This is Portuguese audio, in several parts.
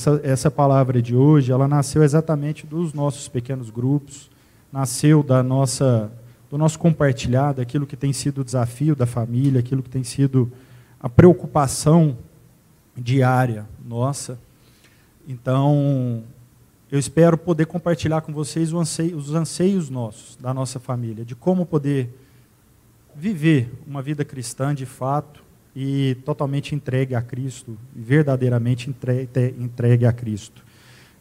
essa, essa palavra de hoje, ela nasceu exatamente dos nossos pequenos grupos, nasceu da nossa, do nosso compartilhar, daquilo que tem sido o desafio da família, aquilo que tem sido a preocupação diária nossa. Então, eu espero poder compartilhar com vocês os anseios nossos, da nossa família, de como poder viver uma vida cristã de fato e totalmente entregue a Cristo, verdadeiramente entregue a Cristo.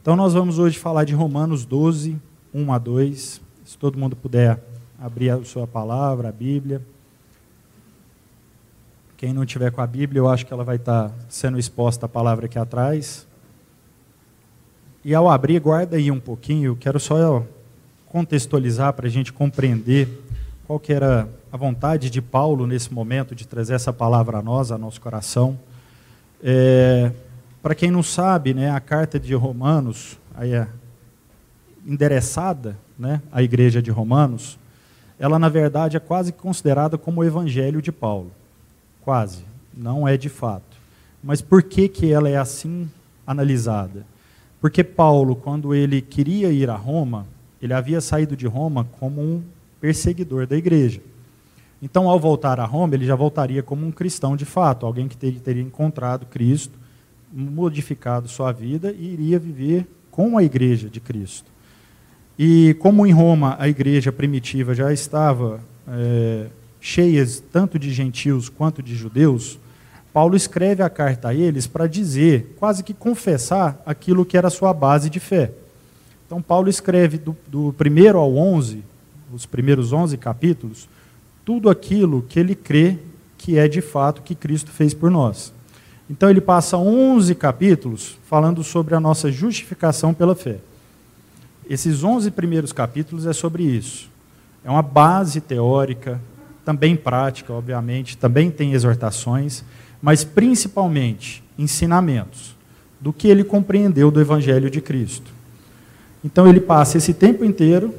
Então, nós vamos hoje falar de Romanos 12, 1 a 2. Se todo mundo puder abrir a sua palavra, a Bíblia. Quem não tiver com a Bíblia, eu acho que ela vai estar sendo exposta a palavra aqui atrás. E ao abrir, guarda aí um pouquinho, quero só contextualizar para a gente compreender qual que era a vontade de Paulo nesse momento de trazer essa palavra a nós, a nosso coração. É, para quem não sabe, né, a carta de Romanos, aí é endereçada né, à igreja de Romanos, ela na verdade é quase considerada como o evangelho de Paulo quase, não é de fato. Mas por que, que ela é assim analisada? Porque Paulo, quando ele queria ir a Roma, ele havia saído de Roma como um perseguidor da igreja. Então, ao voltar a Roma, ele já voltaria como um cristão de fato, alguém que teria encontrado Cristo, modificado sua vida e iria viver com a igreja de Cristo. E como em Roma a igreja primitiva já estava é, cheias tanto de gentios quanto de judeus, Paulo escreve a carta a eles para dizer, quase que confessar aquilo que era sua base de fé. Então, Paulo escreve do, do primeiro ao 11, os primeiros 11 capítulos, tudo aquilo que ele crê que é de fato que Cristo fez por nós. Então, ele passa 11 capítulos falando sobre a nossa justificação pela fé. Esses 11 primeiros capítulos é sobre isso. É uma base teórica, também prática, obviamente, também tem exortações, mas principalmente ensinamentos do que ele compreendeu do Evangelho de Cristo. Então ele passa esse tempo inteiro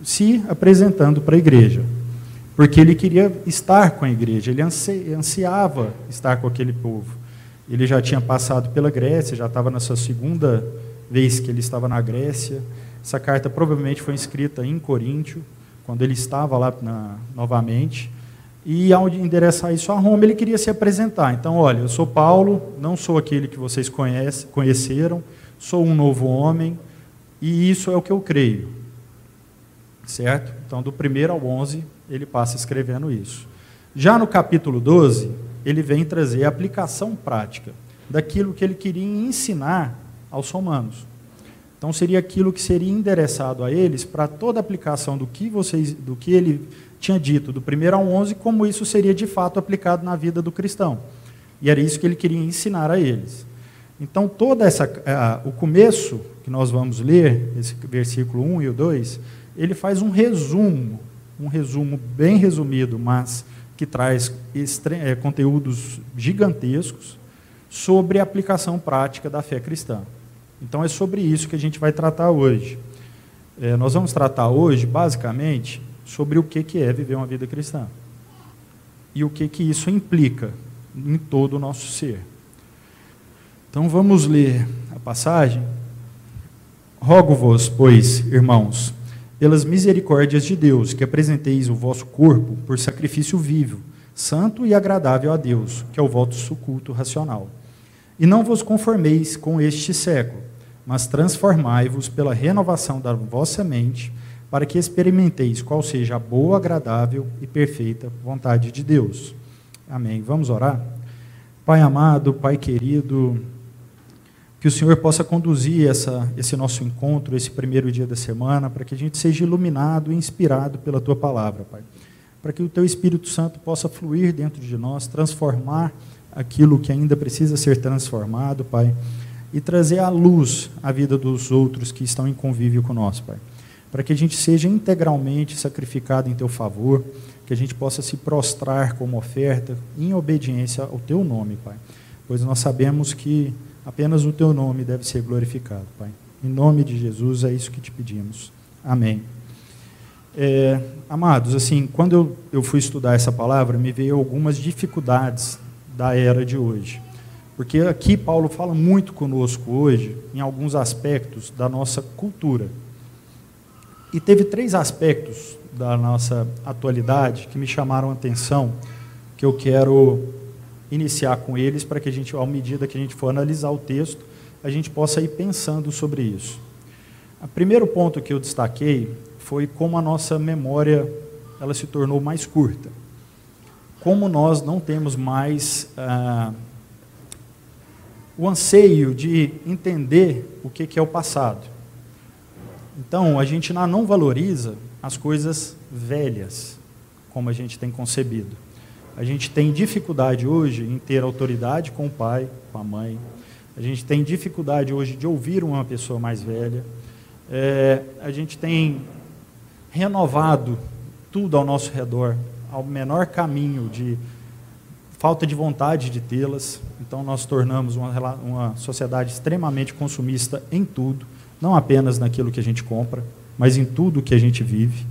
se apresentando para a igreja, porque ele queria estar com a igreja, ele ansiava estar com aquele povo. Ele já tinha passado pela Grécia, já estava na sua segunda vez que ele estava na Grécia. Essa carta provavelmente foi escrita em Coríntio quando ele estava lá na, novamente. E ao endereçar isso a Roma, ele queria se apresentar. Então, olha, eu sou Paulo, não sou aquele que vocês conhece, conheceram, sou um novo homem, e isso é o que eu creio. Certo? Então, do 1 ao 11, ele passa escrevendo isso. Já no capítulo 12, ele vem trazer a aplicação prática daquilo que ele queria ensinar aos romanos. Então seria aquilo que seria endereçado a eles para toda a aplicação do que vocês, do que ele tinha dito, do primeiro ao 11, como isso seria de fato aplicado na vida do cristão. E era isso que ele queria ensinar a eles. Então toda essa o começo que nós vamos ler, esse versículo 1 e o 2, ele faz um resumo, um resumo bem resumido, mas que traz é, conteúdos gigantescos sobre a aplicação prática da fé cristã. Então é sobre isso que a gente vai tratar hoje. É, nós vamos tratar hoje, basicamente, sobre o que, que é viver uma vida cristã. E o que, que isso implica em todo o nosso ser. Então vamos ler a passagem. Rogo-vos, pois, irmãos, pelas misericórdias de Deus, que apresenteis o vosso corpo por sacrifício vivo, santo e agradável a Deus, que é o vosso culto racional. E não vos conformeis com este século, mas transformai-vos pela renovação da vossa mente, para que experimenteis qual seja a boa, agradável e perfeita vontade de Deus. Amém. Vamos orar? Pai amado, Pai querido, que o Senhor possa conduzir essa, esse nosso encontro, esse primeiro dia da semana, para que a gente seja iluminado e inspirado pela Tua palavra, Pai. Para que o Teu Espírito Santo possa fluir dentro de nós, transformar aquilo que ainda precisa ser transformado, Pai e trazer à luz a vida dos outros que estão em convívio conosco, Pai. Para que a gente seja integralmente sacrificado em Teu favor, que a gente possa se prostrar como oferta em obediência ao Teu nome, Pai. Pois nós sabemos que apenas o Teu nome deve ser glorificado, Pai. Em nome de Jesus é isso que te pedimos. Amém. É, amados, assim, quando eu, eu fui estudar essa palavra, me veio algumas dificuldades da era de hoje. Porque aqui Paulo fala muito conosco hoje em alguns aspectos da nossa cultura. E teve três aspectos da nossa atualidade que me chamaram a atenção, que eu quero iniciar com eles para que a gente, à medida que a gente for analisar o texto, a gente possa ir pensando sobre isso. O primeiro ponto que eu destaquei foi como a nossa memória ela se tornou mais curta. Como nós não temos mais ah, o anseio de entender o que, que é o passado. Então, a gente não valoriza as coisas velhas, como a gente tem concebido. A gente tem dificuldade hoje em ter autoridade com o pai, com a mãe. A gente tem dificuldade hoje de ouvir uma pessoa mais velha. É, a gente tem renovado tudo ao nosso redor, ao menor caminho de falta de vontade de tê-las. Então, nós tornamos uma, uma sociedade extremamente consumista em tudo, não apenas naquilo que a gente compra, mas em tudo que a gente vive,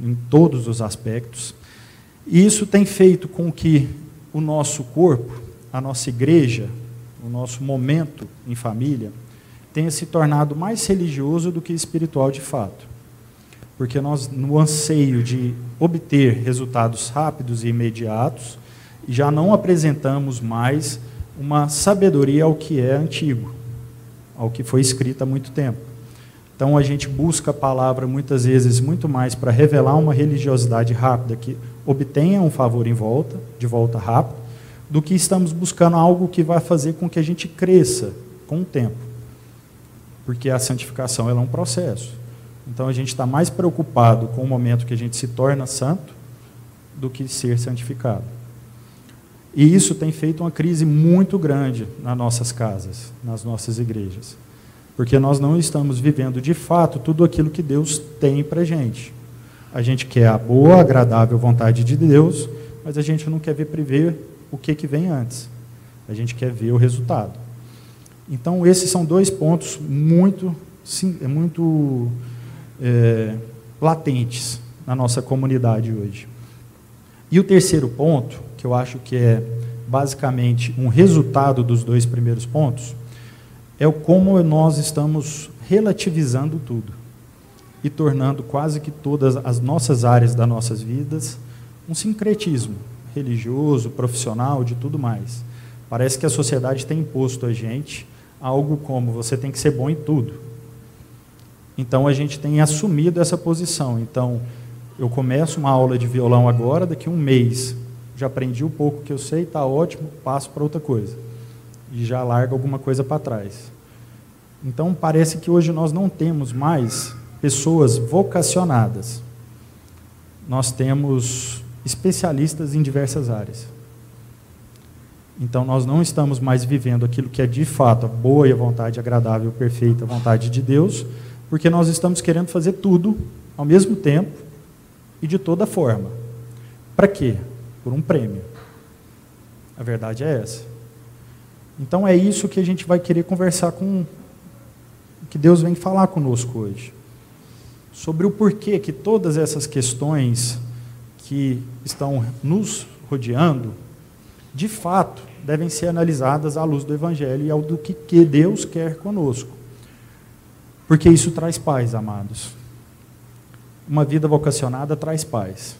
em todos os aspectos. E isso tem feito com que o nosso corpo, a nossa igreja, o nosso momento em família, tenha se tornado mais religioso do que espiritual de fato. Porque nós, no anseio de obter resultados rápidos e imediatos, já não apresentamos mais uma sabedoria ao que é antigo, ao que foi escrito há muito tempo. Então a gente busca a palavra muitas vezes muito mais para revelar uma religiosidade rápida que obtenha um favor em volta, de volta rápido, do que estamos buscando algo que vai fazer com que a gente cresça com o tempo. Porque a santificação é um processo. Então a gente está mais preocupado com o momento que a gente se torna santo do que ser santificado. E isso tem feito uma crise muito grande nas nossas casas, nas nossas igrejas. Porque nós não estamos vivendo de fato tudo aquilo que Deus tem para a gente. A gente quer a boa, agradável vontade de Deus, mas a gente não quer ver prever o que, que vem antes. A gente quer ver o resultado. Então, esses são dois pontos muito, sim, muito é, latentes na nossa comunidade hoje. E o terceiro ponto que eu acho que é basicamente um resultado dos dois primeiros pontos, é o como nós estamos relativizando tudo e tornando quase que todas as nossas áreas das nossas vidas um sincretismo religioso, profissional, de tudo mais. Parece que a sociedade tem imposto a gente algo como você tem que ser bom em tudo. Então a gente tem assumido essa posição. Então eu começo uma aula de violão agora, daqui um mês já aprendi um pouco que eu sei, está ótimo, passo para outra coisa. E já larga alguma coisa para trás. Então, parece que hoje nós não temos mais pessoas vocacionadas. Nós temos especialistas em diversas áreas. Então, nós não estamos mais vivendo aquilo que é de fato a boa e a vontade agradável, perfeita vontade de Deus, porque nós estamos querendo fazer tudo ao mesmo tempo e de toda forma. Para quê? por um prêmio. A verdade é essa. Então é isso que a gente vai querer conversar com que Deus vem falar conosco hoje. Sobre o porquê que todas essas questões que estão nos rodeando, de fato, devem ser analisadas à luz do Evangelho e ao do que, Deus quer conosco. Porque isso traz paz, amados. Uma vida vocacionada traz paz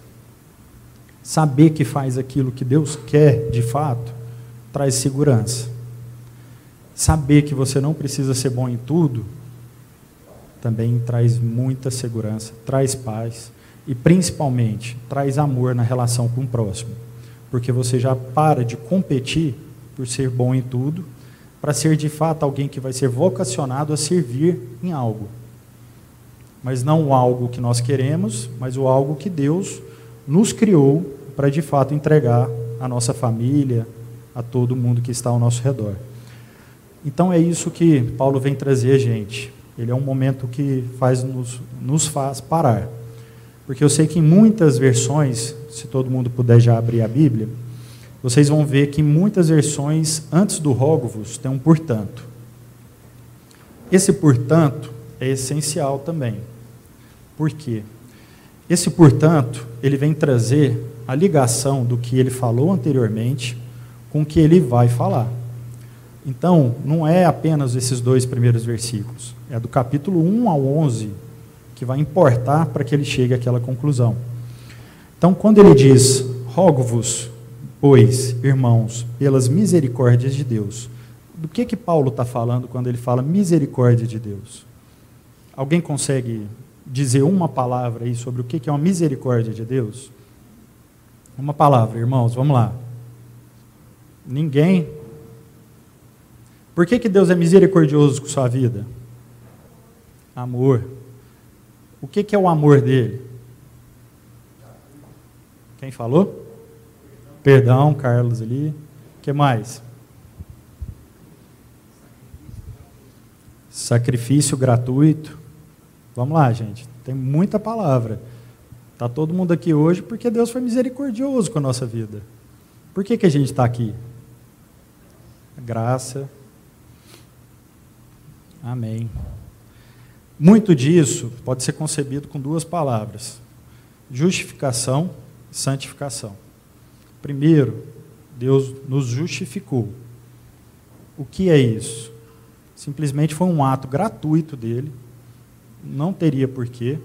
saber que faz aquilo que Deus quer de fato, traz segurança. Saber que você não precisa ser bom em tudo, também traz muita segurança, traz paz e principalmente traz amor na relação com o próximo. Porque você já para de competir por ser bom em tudo, para ser de fato alguém que vai ser vocacionado a servir em algo. Mas não o algo que nós queremos, mas o algo que Deus nos criou para de fato entregar a nossa família, a todo mundo que está ao nosso redor. Então é isso que Paulo vem trazer a gente. Ele é um momento que faz nos, nos faz parar. Porque eu sei que em muitas versões, se todo mundo puder já abrir a Bíblia, vocês vão ver que em muitas versões, antes do rógovos, tem um portanto. Esse portanto é essencial também. Por quê? Esse, portanto, ele vem trazer a ligação do que ele falou anteriormente com o que ele vai falar. Então, não é apenas esses dois primeiros versículos, é do capítulo 1 ao 11 que vai importar para que ele chegue àquela conclusão. Então, quando ele diz: Rogo-vos, pois, irmãos, pelas misericórdias de Deus. Do que que Paulo está falando quando ele fala misericórdia de Deus? Alguém consegue dizer uma palavra aí sobre o que que é uma misericórdia de Deus? Uma palavra, irmãos, vamos lá. Ninguém. Por que, que Deus é misericordioso com sua vida? Amor. O que, que é o amor dele? Quem falou? Perdão, Carlos ali. O que mais? Sacrifício gratuito. Vamos lá, gente. Tem muita palavra. Está todo mundo aqui hoje porque Deus foi misericordioso com a nossa vida. Por que, que a gente está aqui? Graça. Amém. Muito disso pode ser concebido com duas palavras: justificação e santificação. Primeiro, Deus nos justificou. O que é isso? Simplesmente foi um ato gratuito dele, não teria porquê,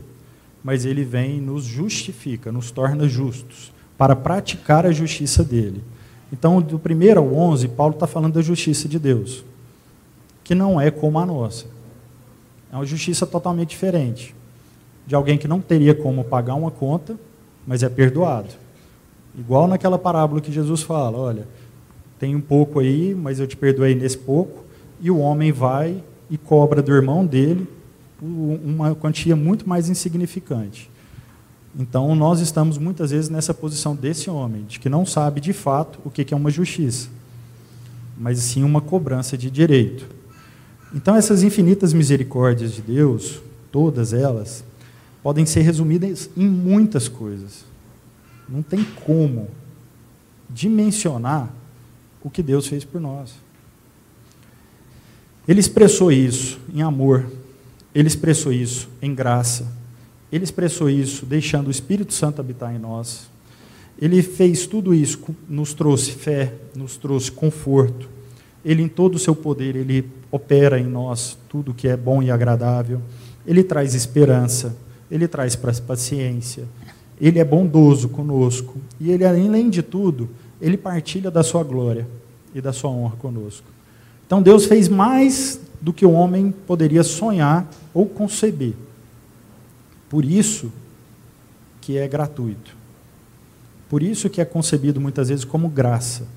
mas ele vem e nos justifica, nos torna justos, para praticar a justiça dele. Então, do primeiro ao 11, Paulo está falando da justiça de Deus, que não é como a nossa. É uma justiça totalmente diferente. De alguém que não teria como pagar uma conta, mas é perdoado. Igual naquela parábola que Jesus fala: olha, tem um pouco aí, mas eu te perdoei nesse pouco. E o homem vai e cobra do irmão dele uma quantia muito mais insignificante. Então, nós estamos muitas vezes nessa posição desse homem, de que não sabe de fato o que é uma justiça, mas sim uma cobrança de direito. Então, essas infinitas misericórdias de Deus, todas elas, podem ser resumidas em muitas coisas. Não tem como dimensionar o que Deus fez por nós. Ele expressou isso em amor, ele expressou isso em graça, ele expressou isso deixando o Espírito Santo habitar em nós. Ele fez tudo isso, nos trouxe fé, nos trouxe conforto. Ele, em todo o seu poder, ele opera em nós tudo que é bom e agradável. Ele traz esperança, ele traz paciência, ele é bondoso conosco. E ele, além de tudo, ele partilha da sua glória e da sua honra conosco. Então Deus fez mais do que o homem poderia sonhar ou conceber. Por isso que é gratuito. Por isso que é concebido muitas vezes como graça.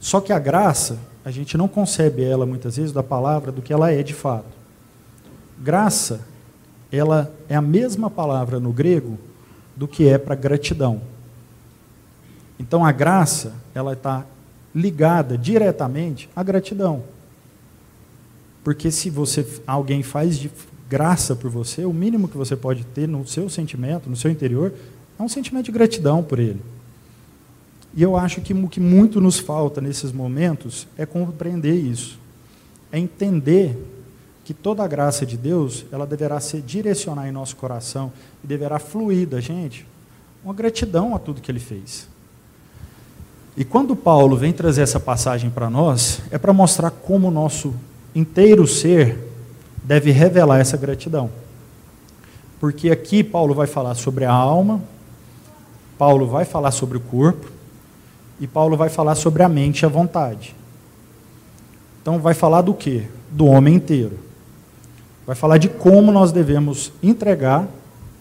Só que a graça, a gente não concebe ela muitas vezes da palavra do que ela é de fato. Graça, ela é a mesma palavra no grego do que é para gratidão. Então a graça, ela está ligada diretamente à gratidão. Porque se você alguém faz de graça por você, o mínimo que você pode ter no seu sentimento, no seu interior, é um sentimento de gratidão por ele. E eu acho que o que muito nos falta nesses momentos é compreender isso. É entender que toda a graça de Deus, ela deverá ser direcionar em nosso coração e deverá fluir da gente uma gratidão a tudo que ele fez. E quando Paulo vem trazer essa passagem para nós, é para mostrar como o nosso inteiro ser deve revelar essa gratidão. Porque aqui Paulo vai falar sobre a alma, Paulo vai falar sobre o corpo, e Paulo vai falar sobre a mente e a vontade. Então vai falar do que? Do homem inteiro. Vai falar de como nós devemos entregar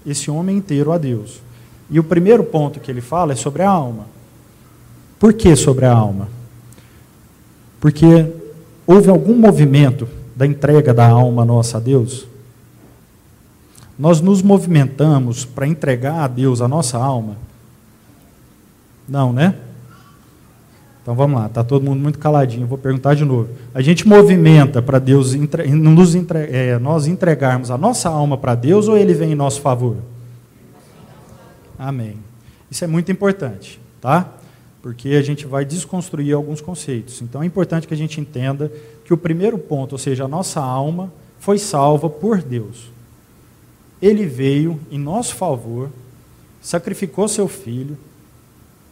esse homem inteiro a Deus. E o primeiro ponto que ele fala é sobre a alma. Por que sobre a alma? Porque houve algum movimento da entrega da alma nossa a Deus? Nós nos movimentamos para entregar a Deus a nossa alma? Não, né? Então vamos lá, está todo mundo muito caladinho, vou perguntar de novo. A gente movimenta para Deus, nos entre, é, nós entregarmos a nossa alma para Deus ou Ele vem em nosso favor? Amém. Isso é muito importante, tá? porque a gente vai desconstruir alguns conceitos. Então é importante que a gente entenda que o primeiro ponto, ou seja, a nossa alma, foi salva por Deus. Ele veio em nosso favor, sacrificou seu filho,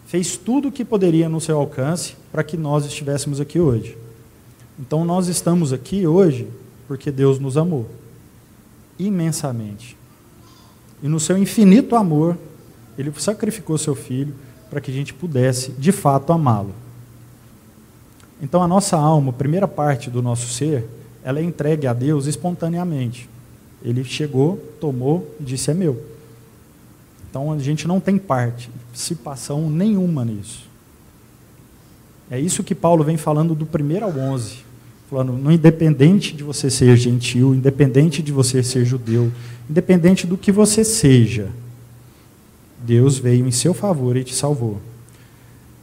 fez tudo o que poderia no seu alcance para que nós estivéssemos aqui hoje. Então nós estamos aqui hoje porque Deus nos amou imensamente. E no seu infinito amor, ele sacrificou seu filho para que a gente pudesse, de fato, amá-lo. Então a nossa alma, a primeira parte do nosso ser, ela é entregue a Deus espontaneamente. Ele chegou, tomou e disse: É meu. Então a gente não tem participação nenhuma nisso. É isso que Paulo vem falando do primeiro ao 11. Falando, no independente de você ser gentil, independente de você ser judeu, independente do que você seja, Deus veio em seu favor e te salvou.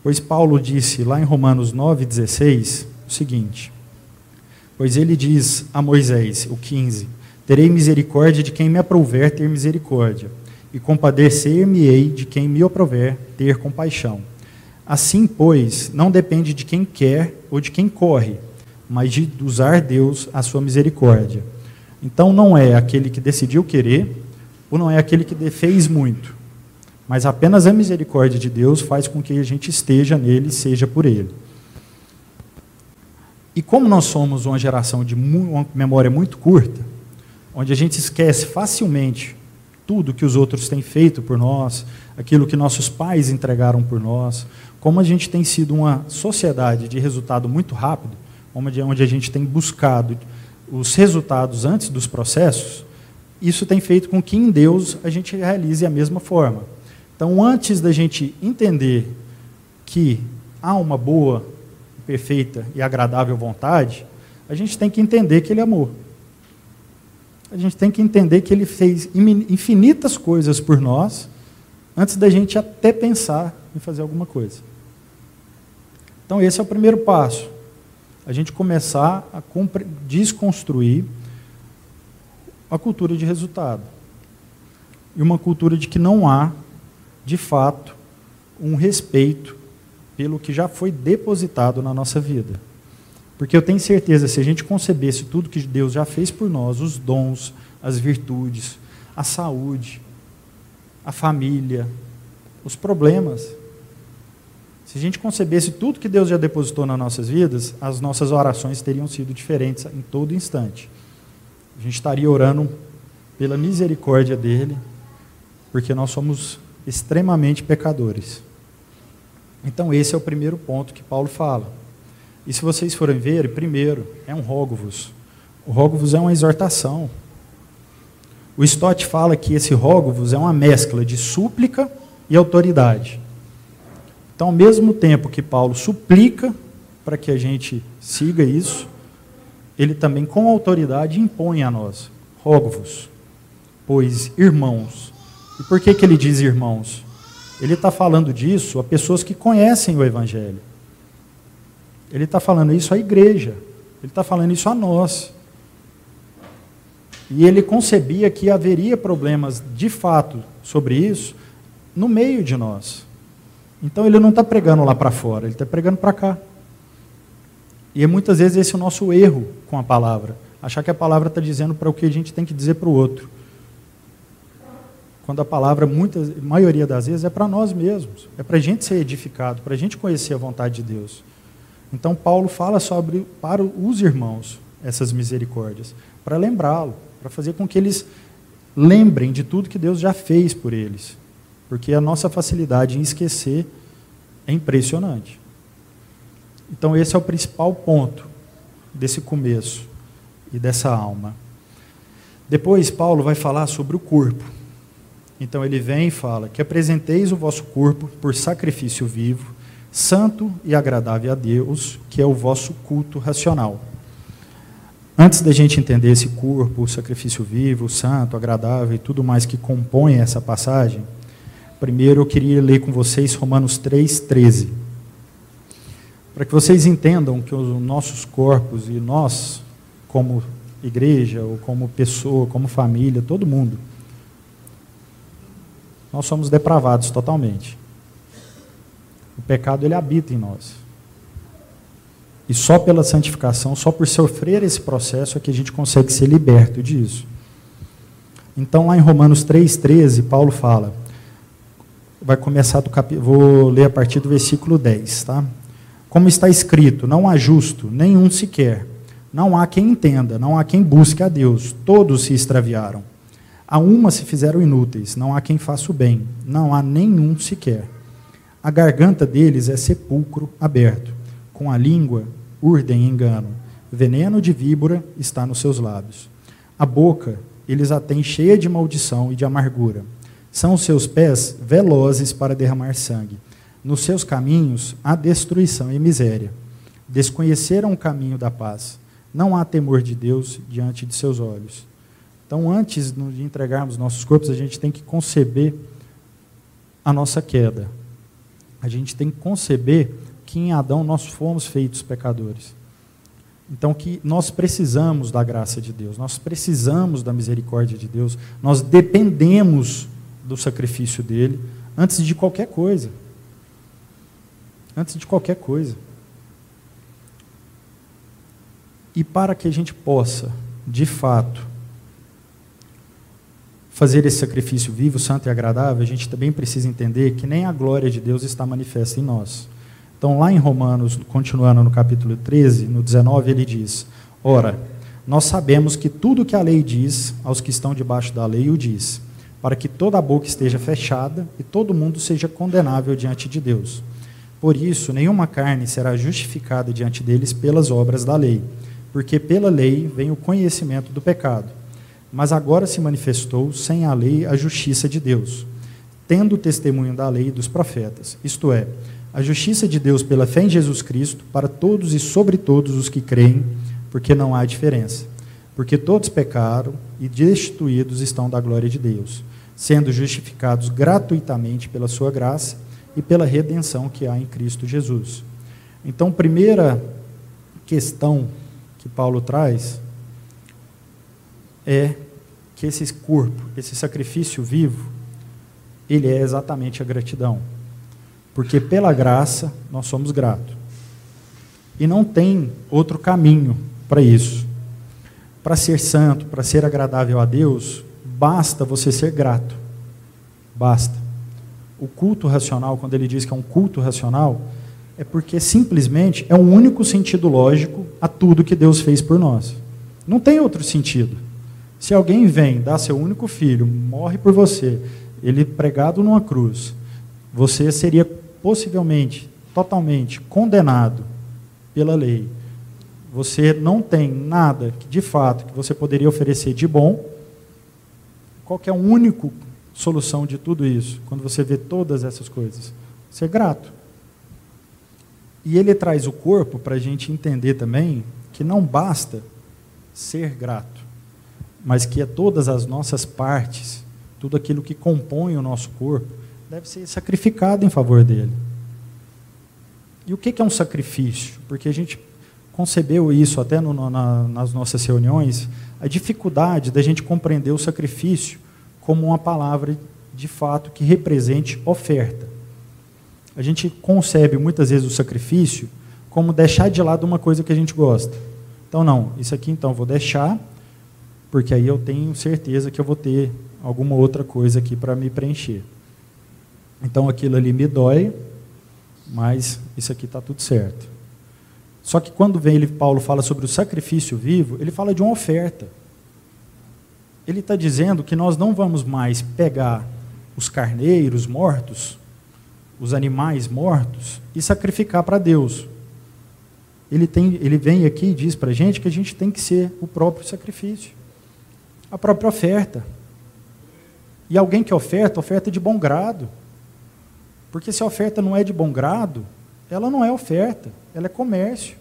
Pois Paulo disse lá em Romanos 9,16 o seguinte: Pois ele diz a Moisés, o 15: Terei misericórdia de quem me aprouver ter misericórdia, e compadecer-me-ei de quem me aprouver ter compaixão. Assim, pois, não depende de quem quer ou de quem corre, mas de usar Deus a sua misericórdia. Então, não é aquele que decidiu querer, ou não é aquele que fez muito, mas apenas a misericórdia de Deus faz com que a gente esteja nele e seja por ele. E como nós somos uma geração de uma memória muito curta, onde a gente esquece facilmente tudo que os outros têm feito por nós, aquilo que nossos pais entregaram por nós, como a gente tem sido uma sociedade de resultado muito rápido, onde a gente tem buscado os resultados antes dos processos, isso tem feito com que em Deus a gente realize a mesma forma. Então, antes da gente entender que há uma boa, perfeita e agradável vontade, a gente tem que entender que Ele amou. A gente tem que entender que Ele fez infinitas coisas por nós, antes da gente até pensar em fazer alguma coisa. Então, esse é o primeiro passo. A gente começar a desconstruir a cultura de resultado. E uma cultura de que não há de fato, um respeito pelo que já foi depositado na nossa vida. Porque eu tenho certeza, se a gente concebesse tudo que Deus já fez por nós, os dons, as virtudes, a saúde, a família, os problemas, se a gente concebesse tudo que Deus já depositou nas nossas vidas, as nossas orações teriam sido diferentes em todo instante. A gente estaria orando pela misericórdia dele, porque nós somos extremamente pecadores. Então, esse é o primeiro ponto que Paulo fala. E se vocês forem ver, primeiro, é um rogo-vos. O rogo-vos é uma exortação. O Stott fala que esse rogo-vos é uma mescla de súplica e autoridade. Então, ao mesmo tempo que Paulo suplica para que a gente siga isso, ele também, com autoridade, impõe a nós: rogo-vos, pois, irmãos, e por que, que ele diz irmãos? Ele está falando disso a pessoas que conhecem o Evangelho. Ele está falando isso à igreja. Ele está falando isso a nós. E ele concebia que haveria problemas de fato sobre isso no meio de nós. Então ele não está pregando lá para fora, ele está pregando para cá. E é muitas vezes esse é o nosso erro com a palavra. Achar que a palavra está dizendo para o que a gente tem que dizer para o outro quando a palavra, muitas, a maioria das vezes, é para nós mesmos, é para a gente ser edificado, para a gente conhecer a vontade de Deus. Então, Paulo fala sobre, para os irmãos, essas misericórdias, para lembrá-lo, para fazer com que eles lembrem de tudo que Deus já fez por eles, porque a nossa facilidade em esquecer é impressionante. Então, esse é o principal ponto desse começo e dessa alma. Depois, Paulo vai falar sobre o corpo. Então ele vem e fala: Que apresenteis o vosso corpo por sacrifício vivo, santo e agradável a Deus, que é o vosso culto racional. Antes da gente entender esse corpo, o sacrifício vivo, santo, agradável e tudo mais que compõe essa passagem, primeiro eu queria ler com vocês Romanos 3,13. Para que vocês entendam que os nossos corpos e nós, como igreja, ou como pessoa, como família, todo mundo, nós somos depravados totalmente. O pecado ele habita em nós. E só pela santificação, só por sofrer esse processo é que a gente consegue ser liberto disso. Então, lá em Romanos 3,13, Paulo fala, vai começar do capítulo, vou ler a partir do versículo 10, tá? Como está escrito: não há justo, nenhum sequer. Não há quem entenda, não há quem busque a Deus. Todos se extraviaram. A uma se fizeram inúteis, não há quem faça o bem, não há nenhum sequer. A garganta deles é sepulcro aberto, com a língua urdem engano. Veneno de víbora está nos seus lábios. A boca eles a têm cheia de maldição e de amargura. São seus pés velozes para derramar sangue. Nos seus caminhos há destruição e miséria. Desconheceram o caminho da paz. Não há temor de Deus diante de seus olhos. Então, antes de entregarmos nossos corpos, a gente tem que conceber a nossa queda. A gente tem que conceber que em Adão nós fomos feitos pecadores. Então, que nós precisamos da graça de Deus, nós precisamos da misericórdia de Deus, nós dependemos do sacrifício dele antes de qualquer coisa. Antes de qualquer coisa. E para que a gente possa, de fato, fazer esse sacrifício vivo, santo e agradável, a gente também precisa entender que nem a glória de Deus está manifesta em nós. Então, lá em Romanos, continuando no capítulo 13, no 19, ele diz: Ora, nós sabemos que tudo que a lei diz, aos que estão debaixo da lei o diz, para que toda a boca esteja fechada e todo mundo seja condenável diante de Deus. Por isso, nenhuma carne será justificada diante deles pelas obras da lei, porque pela lei vem o conhecimento do pecado. Mas agora se manifestou sem a lei a justiça de Deus, tendo o testemunho da lei e dos profetas, isto é, a justiça de Deus pela fé em Jesus Cristo para todos e sobre todos os que creem, porque não há diferença. Porque todos pecaram e destituídos estão da glória de Deus sendo justificados gratuitamente pela sua graça e pela redenção que há em Cristo Jesus. Então, primeira questão que Paulo traz é que esse corpo, esse sacrifício vivo, ele é exatamente a gratidão. Porque pela graça nós somos gratos. E não tem outro caminho para isso. Para ser santo, para ser agradável a Deus, Basta você ser grato. Basta. O culto racional, quando ele diz que é um culto racional, é porque simplesmente é o um único sentido lógico a tudo que Deus fez por nós. Não tem outro sentido. Se alguém vem, dá seu único filho, morre por você, ele pregado numa cruz, você seria possivelmente, totalmente condenado pela lei. Você não tem nada que, de fato, que você poderia oferecer de bom qual é a única solução de tudo isso? Quando você vê todas essas coisas? Ser grato. E ele traz o corpo para a gente entender também que não basta ser grato, mas que é todas as nossas partes, tudo aquilo que compõe o nosso corpo, deve ser sacrificado em favor dele. E o que é um sacrifício? Porque a gente concebeu isso até no, na, nas nossas reuniões, a dificuldade da gente compreender o sacrifício como uma palavra de fato que represente oferta. A gente concebe muitas vezes o sacrifício como deixar de lado uma coisa que a gente gosta. Então, não, isso aqui então vou deixar, porque aí eu tenho certeza que eu vou ter alguma outra coisa aqui para me preencher. Então, aquilo ali me dói, mas isso aqui está tudo certo. Só que quando vem ele, Paulo fala sobre o sacrifício vivo, ele fala de uma oferta. Ele está dizendo que nós não vamos mais pegar os carneiros mortos, os animais mortos, e sacrificar para Deus. Ele, tem, ele vem aqui e diz para a gente que a gente tem que ser o próprio sacrifício, a própria oferta. E alguém que oferta, oferta de bom grado. Porque se a oferta não é de bom grado, ela não é oferta, ela é comércio.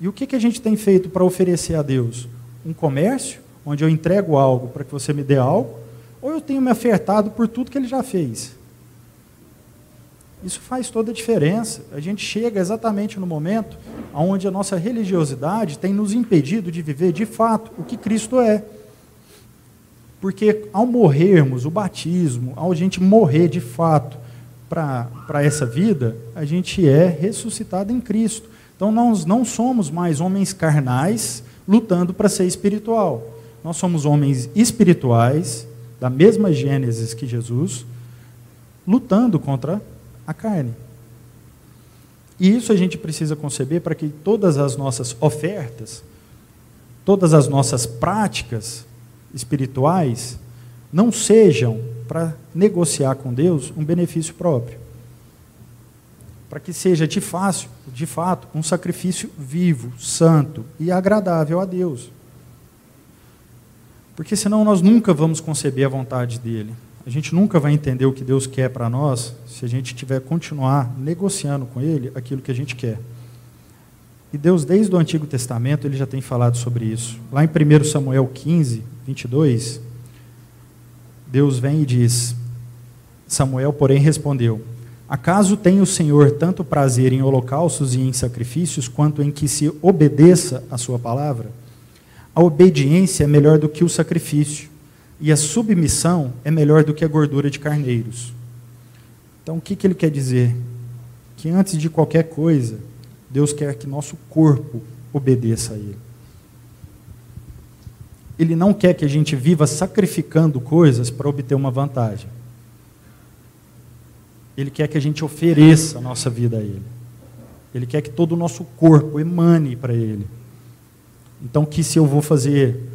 E o que, que a gente tem feito para oferecer a Deus? Um comércio, onde eu entrego algo para que você me dê algo, ou eu tenho me ofertado por tudo que ele já fez. Isso faz toda a diferença. A gente chega exatamente no momento onde a nossa religiosidade tem nos impedido de viver de fato o que Cristo é. Porque ao morrermos, o batismo, ao gente morrer de fato, para essa vida, a gente é ressuscitado em Cristo. Então nós não somos mais homens carnais lutando para ser espiritual. Nós somos homens espirituais, da mesma Gênesis que Jesus, lutando contra a carne. E isso a gente precisa conceber para que todas as nossas ofertas, todas as nossas práticas espirituais, não sejam para negociar com Deus um benefício próprio. Para que seja de, fácil, de fato um sacrifício vivo, santo e agradável a Deus. Porque senão nós nunca vamos conceber a vontade dele. A gente nunca vai entender o que Deus quer para nós se a gente tiver continuar negociando com Ele aquilo que a gente quer. E Deus, desde o Antigo Testamento, ele já tem falado sobre isso. Lá em 1 Samuel 15, 22, Deus vem e diz: Samuel, porém, respondeu: Acaso tem o Senhor tanto prazer em holocaustos e em sacrifícios, quanto em que se obedeça a Sua palavra? A obediência é melhor do que o sacrifício e a submissão é melhor do que a gordura de carneiros. Então, o que, que ele quer dizer? Que antes de qualquer coisa, Deus quer que nosso corpo obedeça a Ele. Ele não quer que a gente viva sacrificando coisas para obter uma vantagem. Ele quer que a gente ofereça a nossa vida a Ele. Ele quer que todo o nosso corpo emane para Ele. Então, que se eu vou fazer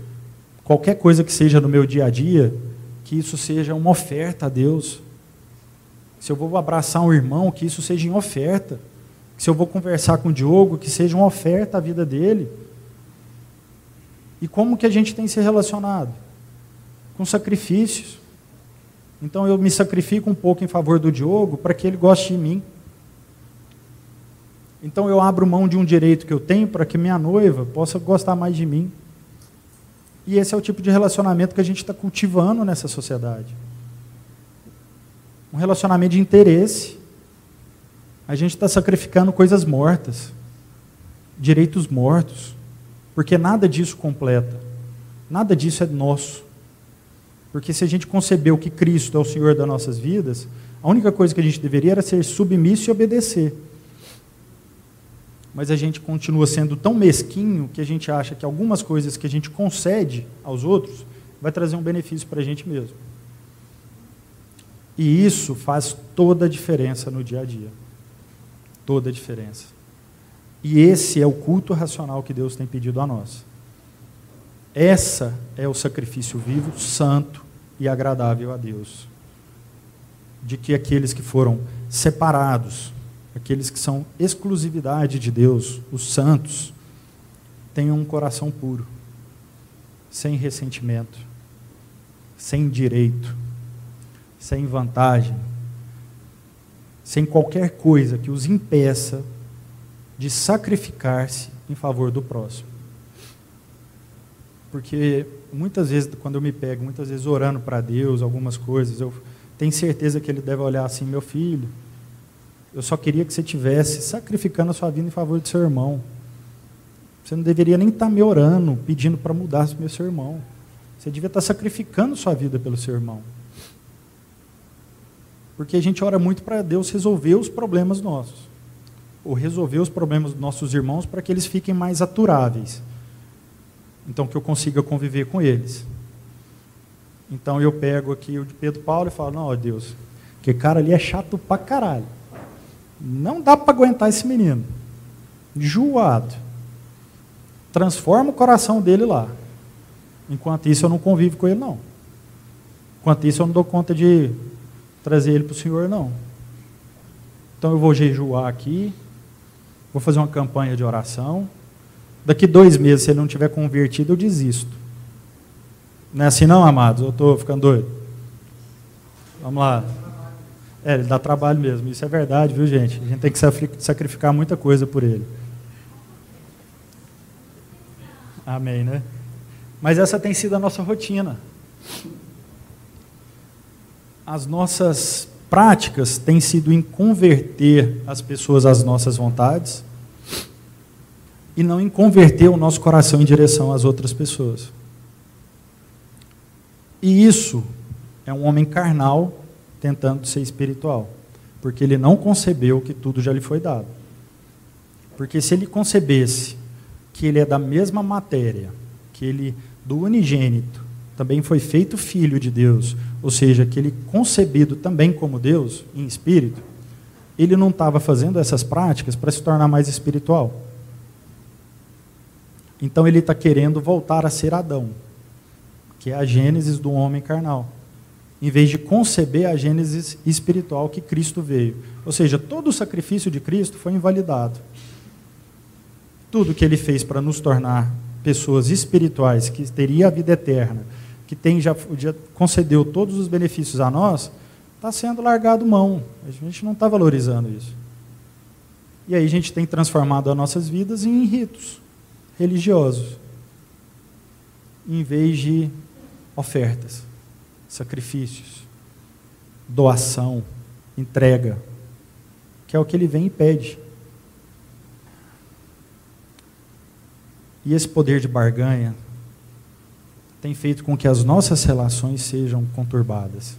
qualquer coisa que seja no meu dia a dia, que isso seja uma oferta a Deus. Se eu vou abraçar um irmão, que isso seja em oferta. Se eu vou conversar com o Diogo, que seja uma oferta à vida dele. E como que a gente tem se relacionado? Com sacrifícios. Então eu me sacrifico um pouco em favor do Diogo para que ele goste de mim. Então eu abro mão de um direito que eu tenho para que minha noiva possa gostar mais de mim. E esse é o tipo de relacionamento que a gente está cultivando nessa sociedade. Um relacionamento de interesse. A gente está sacrificando coisas mortas, direitos mortos, porque nada disso completa, nada disso é nosso. Porque se a gente concebeu que Cristo é o Senhor das nossas vidas, a única coisa que a gente deveria era ser submisso e obedecer mas a gente continua sendo tão mesquinho que a gente acha que algumas coisas que a gente concede aos outros vai trazer um benefício para a gente mesmo. E isso faz toda a diferença no dia a dia. Toda a diferença. E esse é o culto racional que Deus tem pedido a nós. Essa é o sacrifício vivo, santo e agradável a Deus. De que aqueles que foram separados aqueles que são exclusividade de Deus, os santos, tenham um coração puro, sem ressentimento, sem direito, sem vantagem, sem qualquer coisa que os impeça de sacrificar-se em favor do próximo. Porque muitas vezes, quando eu me pego, muitas vezes orando para Deus, algumas coisas, eu tenho certeza que Ele deve olhar assim: meu filho, eu só queria que você tivesse sacrificando a sua vida em favor do seu irmão. Você não deveria nem estar me orando, pedindo para mudar o seu irmão. Você devia estar sacrificando sua vida pelo seu irmão. Porque a gente ora muito para Deus resolver os problemas nossos. Ou resolver os problemas dos nossos irmãos para que eles fiquem mais aturáveis. Então que eu consiga conviver com eles. Então eu pego aqui o de Pedro Paulo e falo, não, Deus, que cara ali é chato pra caralho. Não dá para aguentar esse menino. Enjoado. Transforma o coração dele lá. Enquanto isso, eu não convivo com ele, não. Enquanto isso, eu não dou conta de trazer ele para o Senhor, não. Então, eu vou jejuar aqui. Vou fazer uma campanha de oração. Daqui dois meses, se ele não tiver convertido, eu desisto. Não é assim, não, amados? Eu estou ficando doido. Vamos lá. É, ele dá trabalho mesmo, isso é verdade, viu, gente? A gente tem que sacrificar muita coisa por ele. Amém, né? Mas essa tem sido a nossa rotina. As nossas práticas têm sido em converter as pessoas às nossas vontades e não em converter o nosso coração em direção às outras pessoas. E isso é um homem carnal tentando ser espiritual, porque ele não concebeu que tudo já lhe foi dado. Porque se ele concebesse que ele é da mesma matéria, que ele do unigênito também foi feito filho de Deus, ou seja, que ele concebido também como Deus em espírito, ele não estava fazendo essas práticas para se tornar mais espiritual. Então ele está querendo voltar a ser Adão, que é a gênesis do homem carnal, em vez de conceber a gênesis espiritual que Cristo veio. Ou seja, todo o sacrifício de Cristo foi invalidado. Tudo que ele fez para nos tornar pessoas espirituais, que teria a vida eterna, que tem já, já concedeu todos os benefícios a nós, está sendo largado mão. A gente não está valorizando isso. E aí a gente tem transformado as nossas vidas em ritos religiosos, em vez de ofertas, sacrifícios, doação, entrega, que é o que ele vem e pede. E esse poder de barganha tem feito com que as nossas relações sejam conturbadas.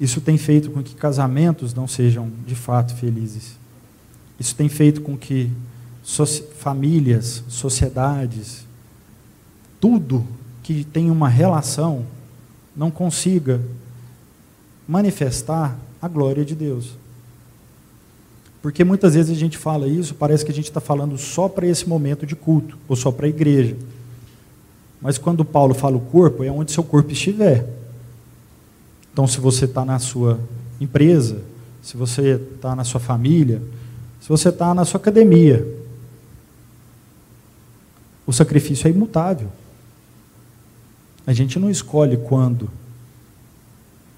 Isso tem feito com que casamentos não sejam de fato felizes. Isso tem feito com que so famílias, sociedades, tudo que tem uma relação não consiga manifestar a glória de Deus. Porque muitas vezes a gente fala isso, parece que a gente está falando só para esse momento de culto, ou só para a igreja. Mas quando Paulo fala o corpo, é onde seu corpo estiver. Então, se você está na sua empresa, se você está na sua família, se você está na sua academia, o sacrifício é imutável. A gente não escolhe quando.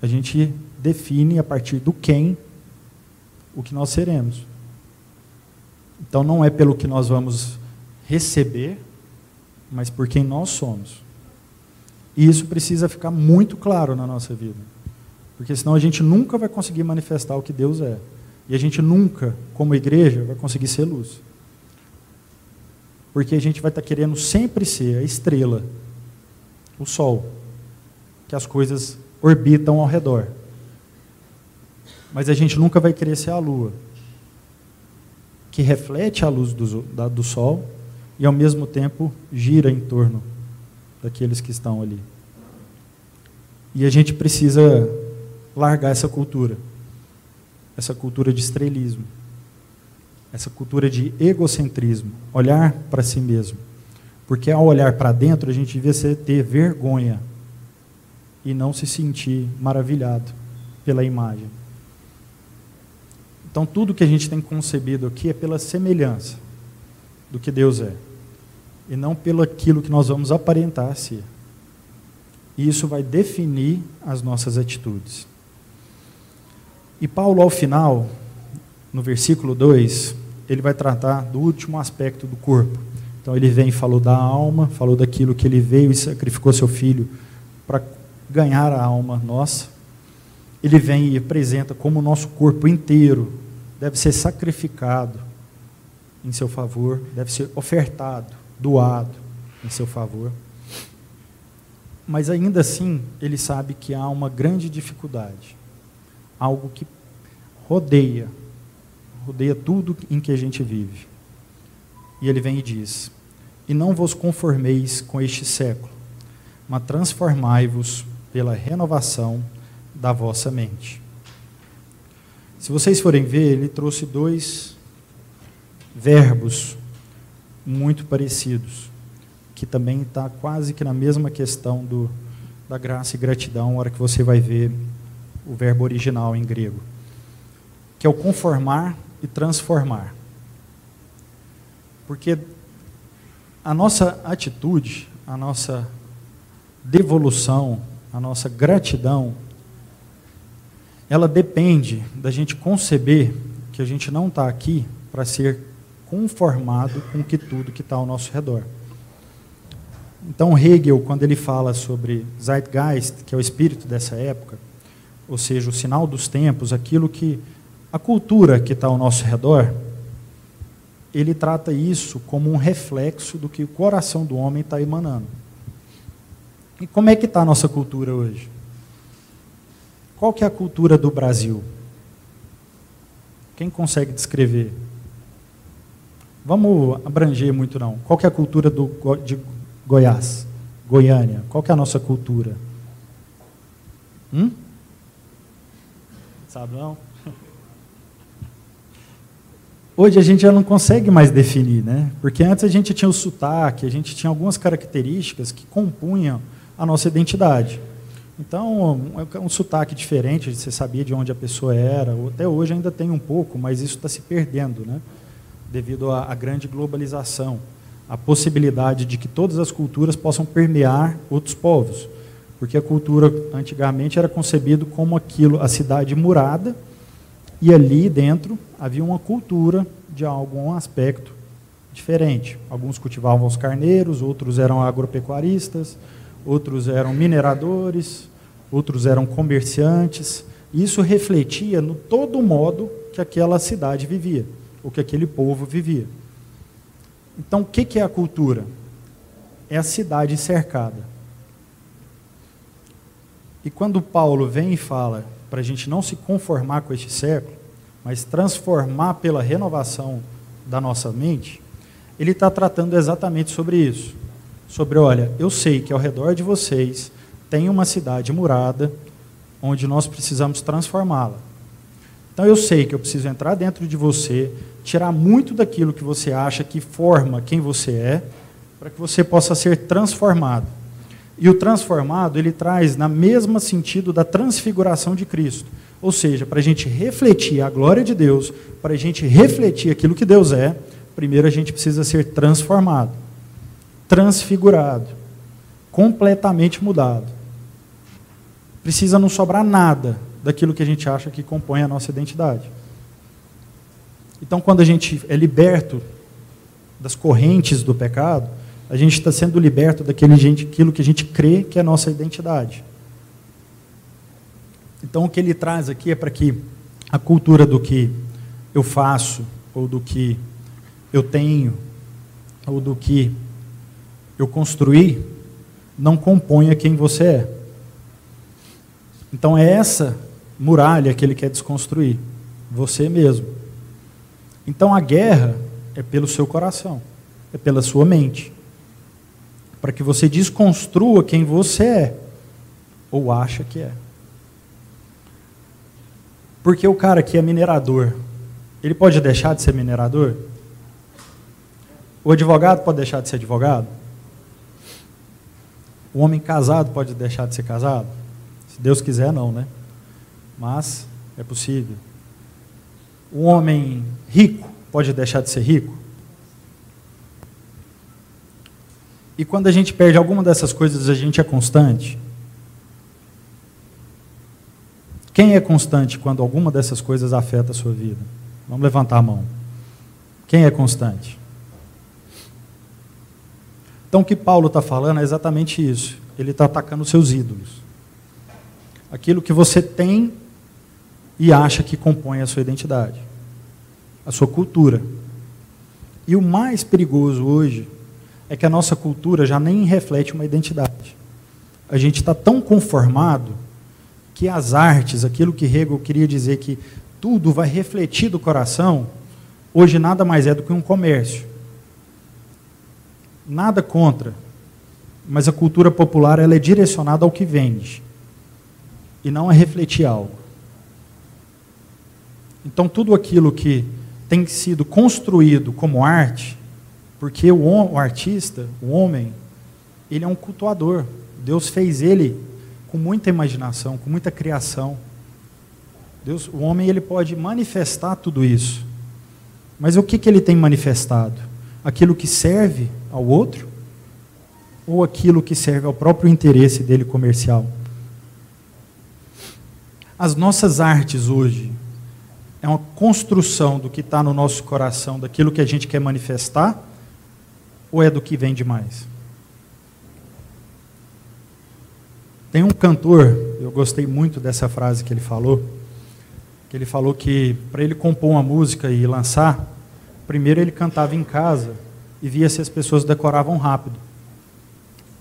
A gente define a partir do quem o que nós seremos. Então não é pelo que nós vamos receber, mas por quem nós somos. E isso precisa ficar muito claro na nossa vida. Porque senão a gente nunca vai conseguir manifestar o que Deus é. E a gente nunca, como igreja, vai conseguir ser luz. Porque a gente vai estar querendo sempre ser a estrela, o sol, que as coisas orbitam ao redor. Mas a gente nunca vai querer ser a lua, que reflete a luz do, da, do sol e ao mesmo tempo gira em torno daqueles que estão ali. E a gente precisa largar essa cultura, essa cultura de estrelismo, essa cultura de egocentrismo, olhar para si mesmo. Porque ao olhar para dentro, a gente devia ter vergonha e não se sentir maravilhado pela imagem. Então, tudo que a gente tem concebido aqui é pela semelhança do que Deus é, e não pelo aquilo que nós vamos aparentar ser. E isso vai definir as nossas atitudes. E Paulo, ao final, no versículo 2, ele vai tratar do último aspecto do corpo. Então, ele vem e falou da alma, falou daquilo que ele veio e sacrificou seu filho para ganhar a alma nossa. Ele vem e apresenta como o nosso corpo inteiro deve ser sacrificado em seu favor, deve ser ofertado, doado em seu favor. Mas ainda assim, ele sabe que há uma grande dificuldade, algo que rodeia, rodeia tudo em que a gente vive. E ele vem e diz: E não vos conformeis com este século, mas transformai-vos pela renovação da vossa mente se vocês forem ver, ele trouxe dois verbos muito parecidos, que também está quase que na mesma questão do, da graça e gratidão, na hora que você vai ver o verbo original em grego, que é o conformar e transformar. Porque a nossa atitude, a nossa devolução, a nossa gratidão ela depende da gente conceber que a gente não está aqui para ser conformado com que tudo que está ao nosso redor. Então Hegel, quando ele fala sobre Zeitgeist, que é o espírito dessa época, ou seja, o sinal dos tempos, aquilo que a cultura que está ao nosso redor, ele trata isso como um reflexo do que o coração do homem está emanando. E como é que está a nossa cultura hoje? Qual que é a cultura do Brasil? Quem consegue descrever? Vamos abranger muito não. Qual que é a cultura do, de Goiás? Goiânia. Qual que é a nossa cultura? Hum? Sabe não? hoje a gente já não consegue mais definir, né? Porque antes a gente tinha o sotaque, a gente tinha algumas características que compunham a nossa identidade. Então, é um sotaque diferente, você sabia de onde a pessoa era, até hoje ainda tem um pouco, mas isso está se perdendo, né? Devido à, à grande globalização, a possibilidade de que todas as culturas possam permear outros povos. Porque a cultura antigamente era concebido como aquilo, a cidade murada, e ali dentro havia uma cultura de algum aspecto diferente. Alguns cultivavam os carneiros, outros eram agropecuaristas, outros eram mineradores, outros eram comerciantes. Isso refletia no todo modo que aquela cidade vivia, ou que aquele povo vivia. Então, o que é a cultura? É a cidade cercada. E quando Paulo vem e fala para a gente não se conformar com este século, mas transformar pela renovação da nossa mente, ele está tratando exatamente sobre isso sobre, olha, eu sei que ao redor de vocês tem uma cidade murada onde nós precisamos transformá-la. Então eu sei que eu preciso entrar dentro de você, tirar muito daquilo que você acha que forma quem você é, para que você possa ser transformado. E o transformado, ele traz na mesma sentido da transfiguração de Cristo. Ou seja, para a gente refletir a glória de Deus, para a gente refletir aquilo que Deus é, primeiro a gente precisa ser transformado transfigurado, completamente mudado. Precisa não sobrar nada daquilo que a gente acha que compõe a nossa identidade. Então, quando a gente é liberto das correntes do pecado, a gente está sendo liberto daquilo que a gente crê que é a nossa identidade. Então, o que ele traz aqui é para que a cultura do que eu faço, ou do que eu tenho, ou do que eu construí não componha quem você é. Então é essa muralha que ele quer desconstruir, você mesmo. Então a guerra é pelo seu coração, é pela sua mente. Para que você desconstrua quem você é ou acha que é. Porque o cara que é minerador, ele pode deixar de ser minerador? O advogado pode deixar de ser advogado? O homem casado pode deixar de ser casado? Se Deus quiser, não, né? Mas é possível. O homem rico pode deixar de ser rico? E quando a gente perde alguma dessas coisas, a gente é constante? Quem é constante quando alguma dessas coisas afeta a sua vida? Vamos levantar a mão. Quem é constante? Então, o que Paulo está falando é exatamente isso. Ele está atacando os seus ídolos. Aquilo que você tem e acha que compõe a sua identidade, a sua cultura. E o mais perigoso hoje é que a nossa cultura já nem reflete uma identidade. A gente está tão conformado que as artes, aquilo que Hegel queria dizer que tudo vai refletir do coração, hoje nada mais é do que um comércio. Nada contra, mas a cultura popular ela é direcionada ao que vende e não a refletir algo. Então tudo aquilo que tem sido construído como arte, porque o, o artista, o homem, ele é um cultuador. Deus fez ele com muita imaginação, com muita criação. Deus, o homem ele pode manifestar tudo isso. Mas o que, que ele tem manifestado? Aquilo que serve ao outro ou aquilo que serve ao próprio interesse dele comercial? As nossas artes hoje é uma construção do que está no nosso coração, daquilo que a gente quer manifestar, ou é do que vem demais? Tem um cantor, eu gostei muito dessa frase que ele falou, que ele falou que para ele compor uma música e lançar, primeiro ele cantava em casa e via se as pessoas decoravam rápido.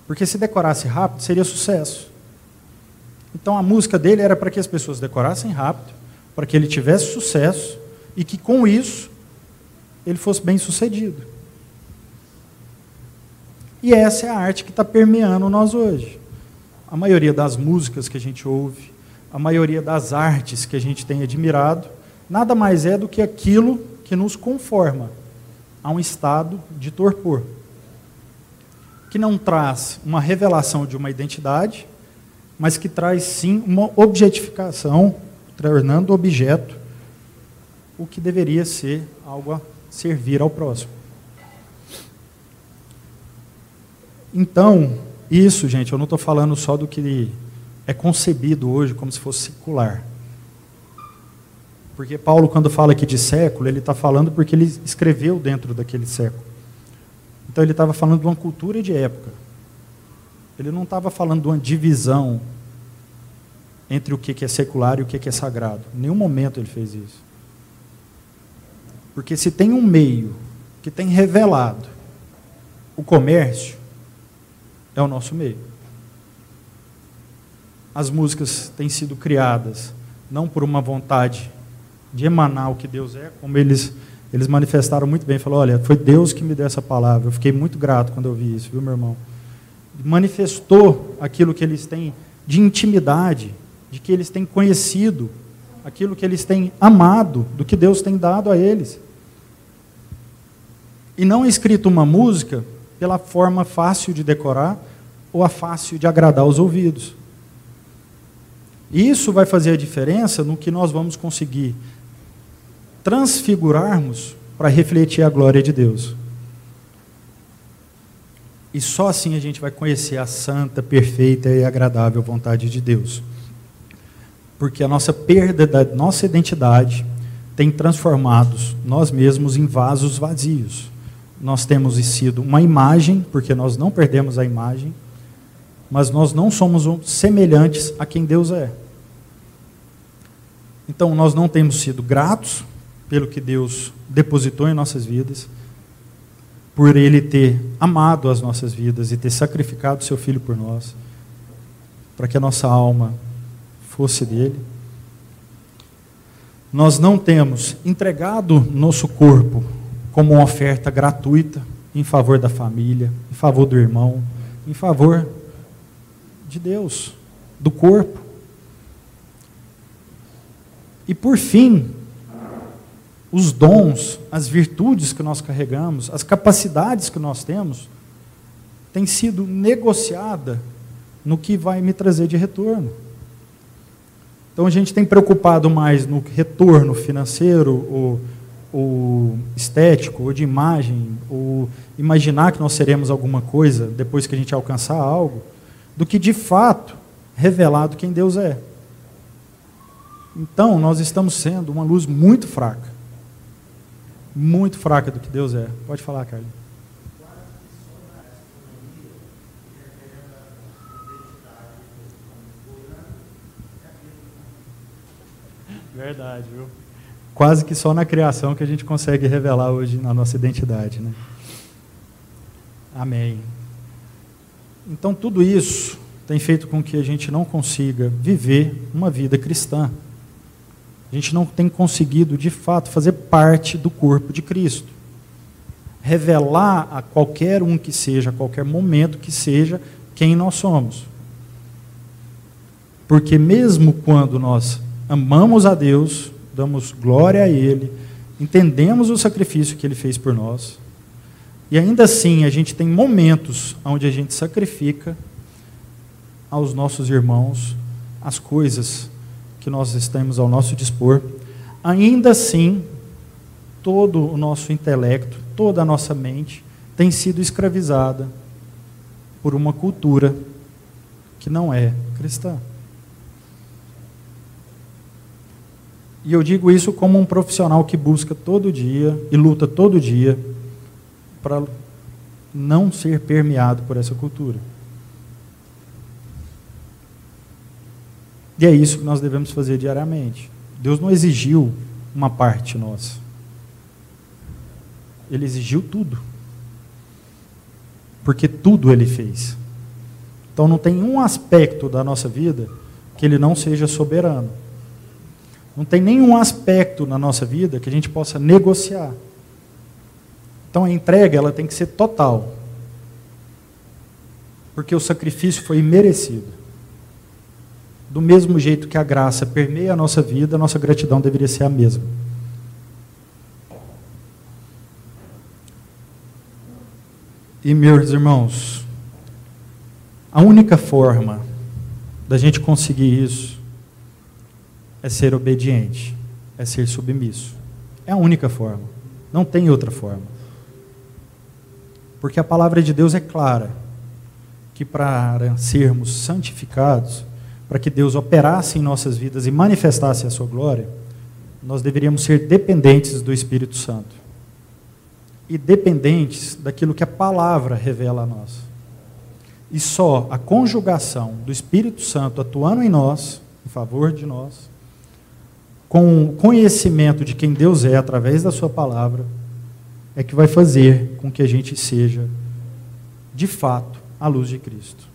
Porque se decorasse rápido, seria sucesso. Então a música dele era para que as pessoas decorassem rápido, para que ele tivesse sucesso e que com isso ele fosse bem sucedido. E essa é a arte que está permeando nós hoje. A maioria das músicas que a gente ouve, a maioria das artes que a gente tem admirado, nada mais é do que aquilo que nos conforma a um estado de torpor, que não traz uma revelação de uma identidade, mas que traz sim uma objetificação, tornando objeto o que deveria ser algo a servir ao próximo. Então, isso, gente, eu não estou falando só do que é concebido hoje como se fosse secular. Porque Paulo, quando fala aqui de século, ele está falando porque ele escreveu dentro daquele século. Então ele estava falando de uma cultura de época. Ele não estava falando de uma divisão entre o que é secular e o que é sagrado. Em nenhum momento ele fez isso. Porque se tem um meio que tem revelado o comércio, é o nosso meio. As músicas têm sido criadas não por uma vontade de emanar o que Deus é, como eles eles manifestaram muito bem, falou, olha, foi Deus que me deu essa palavra. Eu fiquei muito grato quando eu vi isso, viu, meu irmão? Manifestou aquilo que eles têm de intimidade, de que eles têm conhecido, aquilo que eles têm amado, do que Deus tem dado a eles. E não é escrito uma música pela forma fácil de decorar ou a fácil de agradar os ouvidos. Isso vai fazer a diferença no que nós vamos conseguir transfigurarmos para refletir a glória de Deus. E só assim a gente vai conhecer a santa, perfeita e agradável vontade de Deus. Porque a nossa perda da nossa identidade tem transformado nós mesmos em vasos vazios nós temos sido uma imagem, porque nós não perdemos a imagem, mas nós não somos semelhantes a quem Deus é. Então, nós não temos sido gratos pelo que Deus depositou em nossas vidas, por Ele ter amado as nossas vidas e ter sacrificado seu Filho por nós, para que a nossa alma fosse dele. Nós não temos entregado nosso corpo como uma oferta gratuita em favor da família, em favor do irmão, em favor de Deus, do corpo. E por fim, os dons, as virtudes que nós carregamos, as capacidades que nós temos, têm sido negociada no que vai me trazer de retorno. Então a gente tem preocupado mais no retorno financeiro ou estético, ou de imagem, ou imaginar que nós seremos alguma coisa depois que a gente alcançar algo, do que de fato revelado quem Deus é. Então, nós estamos sendo uma luz muito fraca. Muito fraca do que Deus é. Pode falar, Carlos. Verdade, viu? quase que só na criação que a gente consegue revelar hoje a nossa identidade. Né? Amém. Então, tudo isso tem feito com que a gente não consiga viver uma vida cristã. A gente não tem conseguido, de fato, fazer parte do corpo de Cristo. Revelar a qualquer um que seja, a qualquer momento que seja, quem nós somos. Porque, mesmo quando nós amamos a Deus, damos glória a Ele, entendemos o sacrifício que Ele fez por nós, e ainda assim a gente tem momentos onde a gente sacrifica aos nossos irmãos as coisas que nós estamos ao nosso dispor, ainda assim todo o nosso intelecto, toda a nossa mente tem sido escravizada por uma cultura que não é cristã. E eu digo isso como um profissional que busca todo dia e luta todo dia para não ser permeado por essa cultura. E é isso que nós devemos fazer diariamente. Deus não exigiu uma parte nossa. Ele exigiu tudo. Porque tudo ele fez. Então não tem um aspecto da nossa vida que ele não seja soberano. Não tem nenhum aspecto na nossa vida que a gente possa negociar. Então a entrega ela tem que ser total. Porque o sacrifício foi merecido. Do mesmo jeito que a graça permeia a nossa vida, a nossa gratidão deveria ser a mesma. E meus irmãos, a única forma da gente conseguir isso é ser obediente, é ser submisso. É a única forma. Não tem outra forma. Porque a palavra de Deus é clara que para sermos santificados, para que Deus operasse em nossas vidas e manifestasse a sua glória, nós deveríamos ser dependentes do Espírito Santo e dependentes daquilo que a palavra revela a nós. E só a conjugação do Espírito Santo atuando em nós, em favor de nós, com o conhecimento de quem Deus é através da Sua palavra, é que vai fazer com que a gente seja, de fato, a luz de Cristo.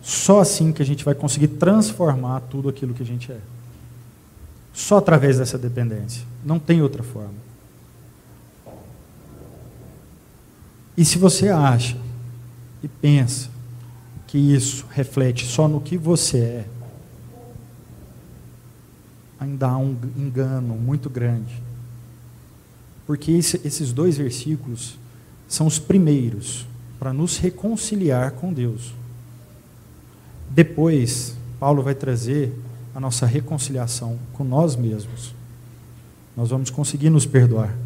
Só assim que a gente vai conseguir transformar tudo aquilo que a gente é. Só através dessa dependência. Não tem outra forma. E se você acha e pensa que isso reflete só no que você é, ainda há um engano muito grande. Porque esse, esses dois versículos são os primeiros para nos reconciliar com Deus. Depois, Paulo vai trazer a nossa reconciliação com nós mesmos. Nós vamos conseguir nos perdoar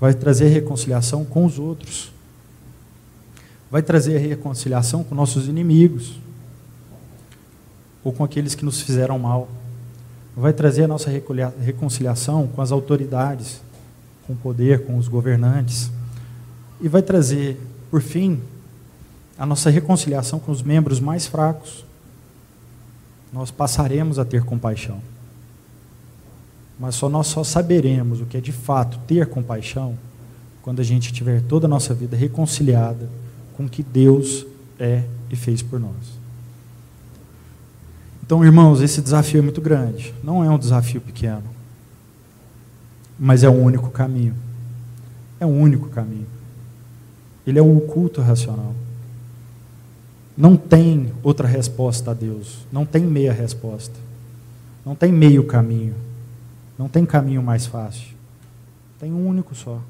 vai trazer reconciliação com os outros, vai trazer reconciliação com nossos inimigos, ou com aqueles que nos fizeram mal, vai trazer a nossa reconciliação com as autoridades, com o poder, com os governantes, e vai trazer, por fim, a nossa reconciliação com os membros mais fracos. Nós passaremos a ter compaixão. Mas só nós só saberemos o que é de fato ter compaixão quando a gente tiver toda a nossa vida reconciliada com o que Deus é e fez por nós. Então, irmãos, esse desafio é muito grande. Não é um desafio pequeno. Mas é o único caminho. É o único caminho. Ele é o oculto racional. Não tem outra resposta a Deus. Não tem meia resposta. Não tem meio caminho. Não tem caminho mais fácil. Tem um único só.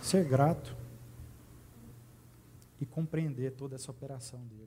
Ser grato e compreender toda essa operação dele.